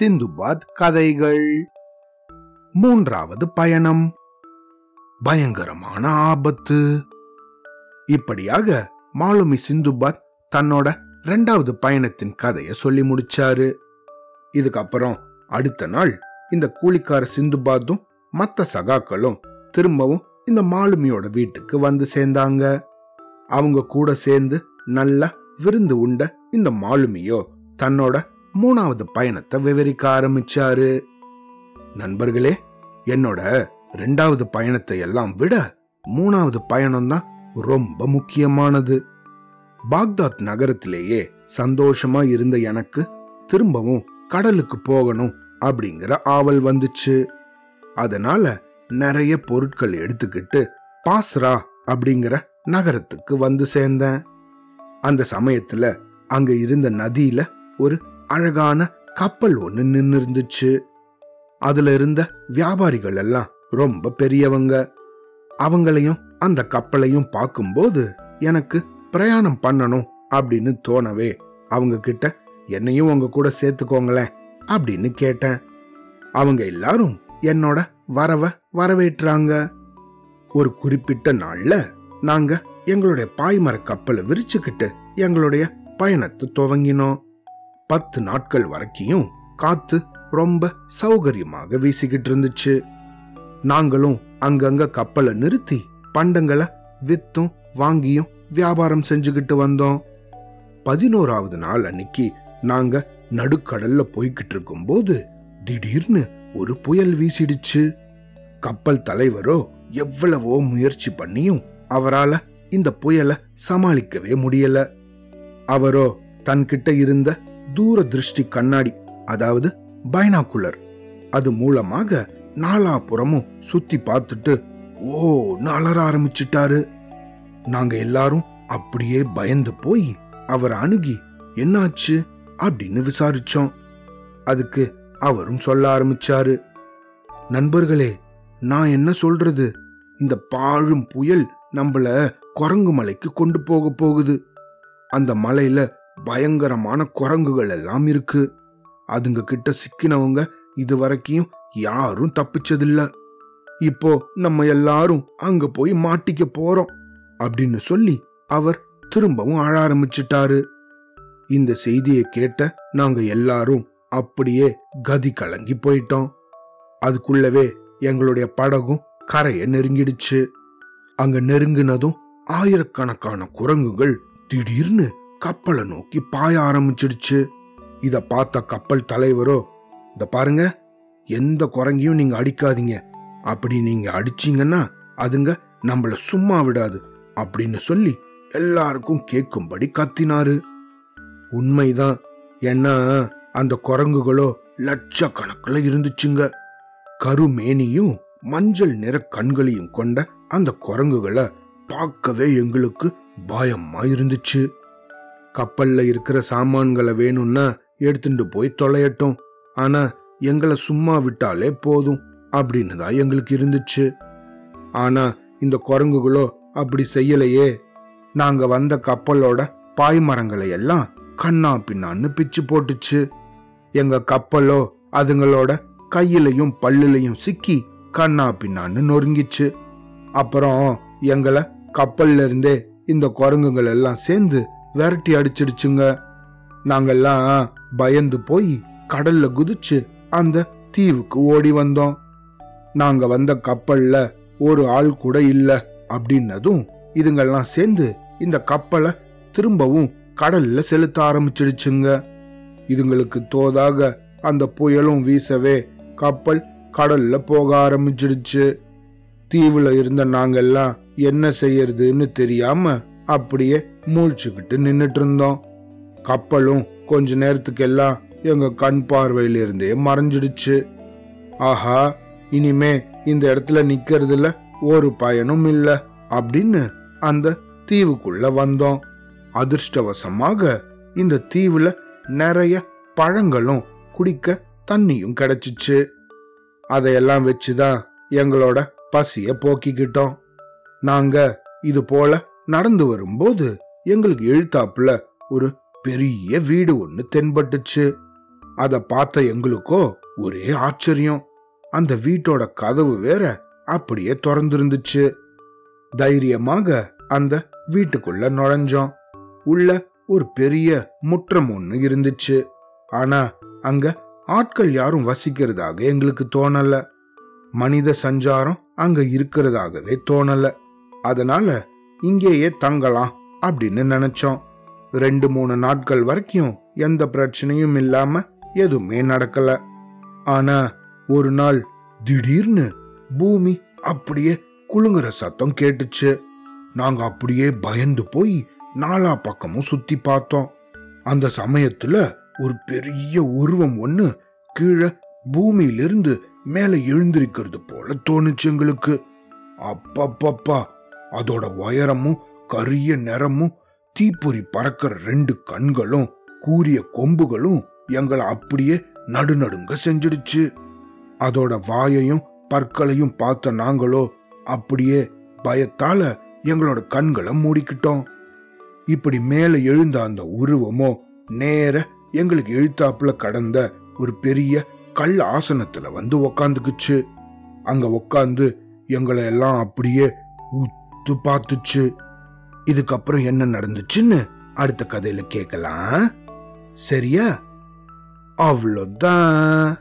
சிந்துபாத் கதைகள். மூன்றாவது பயணம். பயங்கரமான ஆபத்து. இப்படியாக மாலுமி சிந்துபாத் தன்னோட ரெண்டாவது பயணத்தின் கதைய சொல்லி முடிச்சாரு. இதுக்கப்புறம் அடுத்த நாள் இந்த கூலிக்கார சிந்துபாத்தும் மற்ற சகாக்களும் திரும்பவும் இந்த மாலுமியோட வீட்டுக்கு வந்து சேர்ந்தாங்க. அவங்க கூட சேர்ந்து நல்லா விருந்து உண்ட இந்த மாலுமியோ தன்னோட மூணாவது பயணத்தை விவரிக்க ஆரம்பிச்சாரு. நண்பர்களே என்னோட ரெண்டாவது பயணத்தை எல்லாம் விட மூணாவது பயணம் தான் ரொம்ப முக்கியமானது. பாக்தாத் நகரத்திலேயே சந்தோஷமா இருந்த எனக்கு திரும்பவும் கடலுக்கு போகணும் அப்படிங்கிற ஆவல் வந்துச்சு. அதனால நிறைய பொருட்கள் எடுத்துக்கிட்டு பாஸ்ரா அப்படிங்கிற நகரத்துக்கு வந்து சேர்ந்தேன். அந்த சமயத்துல அங்க இருந்த நதியில ஒரு அழகான கப்பல் ஒன்று நின்று இருந்துச்சு அதுல இருந்த வியாபாரிகள் எல்லாம் ரொம்ப பெரியவங்க. அவங்களையும் அந்த கப்பலையும் பார்க்கும்போது எனக்கு பிரயாணம் பண்ணணும் அப்படின்னு தோணவே அவங்க கிட்ட என்னையும் உங்க கூட சேர்த்துக்கோங்களேன் அப்படின்னு கேட்டேன். அவங்க எல்லாரும் என்னோட வரவ வரவேற்றாங்க. ஒரு குறிப்பிட்ட நாள்ல நாங்க எங்களுடைய பாய்மர கப்பலை விரிச்சுக்கிட்டு எங்களுடைய பயணத்தை துவங்கினோம். பத்து நாட்கள் வரைக்கும் காத்து ரொம்ப சௌகரியமாக வீசிக்கிட்டு இருந்துச்சு. நாங்களும் அங்கங்க கப்பலை நிறுத்தி பண்டங்களை வித்தும் வாங்கியும் வியாபாரம் செஞ்சுக்கிட்டு வந்தோம். பதினோராவது நாள் அன்னைக்கு நாங்க நடுக்கடல்ல போய்கிட்டு இருக்கும்போது திடீர்னு ஒரு புயல் வீசிடுச்சு. கப்பல் தலைவரோ எவ்வளவோ முயற்சி பண்ணியும் அவரால இந்த புயலை சமாளிக்கவே முடியல. அவரோ தன்கிட்ட இருந்த தூர திருஷ்டி கண்ணாடி அதாவது பைனாக்குலர் அது மூலமாக நாலாபுறமும் சுத்தி பார்த்துட்டு ஓ அலற ஆரம்பிச்சிட்டாரு. நாங்க எல்லாரும் அப்படியே பயந்து போய் அவரை அணுகி என்னாச்சு? அப்படின்னு விசாரிச்சோம். அதுக்கு அவரும் சொல்ல ஆரம்பிச்சாரு. நண்பர்களே நான் என்ன சொல்றது? இந்த பாழும் புயல் நம்மள குரங்கு மலைக்கு கொண்டு போக போகுது. அந்த மலையில பயங்கரமான குரங்குகள் எல்லாம் இருக்கு. அதுங்க கிட்ட சிக்கினவங்க இது வரைக்கும் யாரும் தப்பிச்சதில்ல. இப்போ நம்ம எல்லாரும் அங்க போய் மாட்டிக்க போறோம் அப்படின்னு சொல்லி அவர் திரும்பவும் அழ ஆரம்பிச்சிட்டாரு. இந்த செய்தியை கேட்ட நாங்க எல்லாரும் அப்படியே கதி கலங்கி போயிட்டோம். அதுக்குள்ளவே எங்களுடைய படகும் கரையை நெருங்கிடுச்சு. அங்க நெருங்கினதும் ஆயிரக்கணக்கான குரங்குகள் திடீர்னு கப்பலை நோக்கி பாய ஆரம்பிச்சிடுச்சு. இத பார்த்த கப்பல் தலைவரோ இந்த பாருங்க எந்த குரங்கையும் நீங்க அடிக்காதீங்க. அப்படி நீங்க அடிச்சீங்கன்னா அதுங்க நம்மள சும்மா விடாது அப்படின்னு சொல்லி எல்லாருக்கும் கேட்கும்படி கத்தினாரு. உண்மைதான் ஏன்னா அந்த குரங்குகளோ லட்சக்கணக்கில் இருந்துச்சுங்க. கருமேனியும் மஞ்சள் நிற கண்களையும் கொண்ட அந்த குரங்குகளை பார்க்கவே எங்களுக்கு பயமா இருந்துச்சு கப்பல்ல இருக்கிற சாமான்களை வேணும்னா எடுத்துட்டு போய் தொலையட்டும். ஆனா எங்களை சும்மா விட்டாலே போதும் அப்படின்னு தான் எங்களுக்கு இருந்துச்சு. ஆனா இந்த குரங்குகளோ அப்படி செய்யலையே. நாங்க வந்த கப்பலோட பாய்மரங்களை எல்லாம் கண்ணா பின்னான்னு பிச்சு போட்டுச்சு. எங்க கப்பலோ அதுங்களோட கையிலையும் பல்லுலையும் சிக்கி கண்ணா பின்னான்னு நொறுங்கிச்சு. அப்புறம் எங்களை கப்பல்ல இருந்தே இந்த குரங்குகள் எல்லாம் சேர்ந்து விரட்டி அடிச்சிடுச்சுங்க. நாங்கெல்லாம் பயந்து போய் கடல்ல குதிச்சு அந்த தீவுக்கு ஓடி வந்தோம். நாங்க வந்த கப்பல்ல ஒரு ஆள் கூட இல்ல அப்படின்னதும் இதுங்கெல்லாம் சேர்ந்து இந்த கப்பலை திரும்பவும் கடல்ல செலுத்த ஆரம்பிச்சிடுச்சுங்க. இதுங்களுக்கு தோதாக அந்த புயலும் வீசவே கப்பல் கடல்ல போக ஆரம்பிச்சிடுச்சு. தீவுல இருந்த நாங்கெல்லாம் என்ன செய்யறதுன்னு தெரியாம அப்படியே மூழ்ச்சிக்கிட்டு நின்றுட்டு இருந்தோம் கப்பலும் கொஞ்ச நேரத்துக்கெல்லாம் எங்க கண் பார்வையிலிருந்தே மறைஞ்சிடுச்சு. ஆஹா இனிமே இந்த இடத்துல நிக்கிறதுல ஒரு பயனும் இல்ல அப்படின்னு அந்த தீவுக்குள்ள வந்தோம். அதிர்ஷ்டவசமாக இந்த தீவுல நிறைய பழங்களும் குடிக்க தண்ணியும் கிடைச்சிச்சு. அதையெல்லாம் வச்சுதான் எங்களோட பசிய போக்கிக்கிட்டோம். நாங்க இது போல நடந்து வரும்போது எங்களுக்கு எழுத்தாப்புல ஒரு பெரிய வீடு ஒண்ணு தென்பட்டுச்சு. அத பார்த்த எங்களுக்கோ ஒரே ஆச்சரியம். அந்த வீட்டோட கதவு வேற அப்படியே திறந்திருந்துச்சு. தைரியமாக அந்த வீட்டுக்குள்ள நுழைஞ்சோம். உள்ள ஒரு பெரிய முற்றம் ஒண்ணு இருந்துச்சு. ஆனா அங்க ஆட்கள் யாரும் வசிக்கிறதாக எங்களுக்கு தோணல. மனித சஞ்சாரம் அங்க இருக்கிறதாகவே தோணல. அதனால இங்கேயே தங்கலாம் அப்படின்னு நினைச்சோம். ரெண்டு மூணு நாட்கள் வரைக்கும் எந்த பிரச்சனையும் இல்லாம எதுவுமே நடக்கல. ஆனா ஒரு நாள் திடீர்னு பூமி அப்படியே குலுங்குற சத்தம் கேட்டுச்சு. நாங்க அப்படியே பயந்து போய் நாலா பக்கமும் சுத்தி பார்த்தோம். அந்த சமயத்துல ஒரு பெரிய உருவம் ஒண்ணு கீழே பூமியிலிருந்து மேல எழுந்திருக்கிறது போல தோணுச்சு எங்களுக்கு. அப்பப்பப்பா அதோட உயரமும் கரிய நிறமும் தீப்பொறி பறக்கிற ரெண்டு கண்களும் கூரிய கொம்புகளும் எங்களை அப்படியே நடுநடுங்க செஞ்சிடுச்சு. அதோட வாயையும் பற்களையும் பார்த்த நாங்களோ அப்படியே பயத்தால எங்களோட கண்களை மூடிக்கிட்டோம். இப்படி மேல எழுந்த அந்த உருவமோ நேர எங்களுக்கு எழுத்தாப்புல கடந்த ஒரு பெரிய கல் ஆசனத்துல வந்து உக்காந்துக்குச்சு. அங்க உக்காந்து எங்களை எல்லாம் அப்படியே உத்து பார்த்துச்சு. இதுக்கப்புறம் என்ன நடந்துச்சுன்னு அடுத்த கதையில கேட்கலாம். சரியா? அவ்வளோதான்.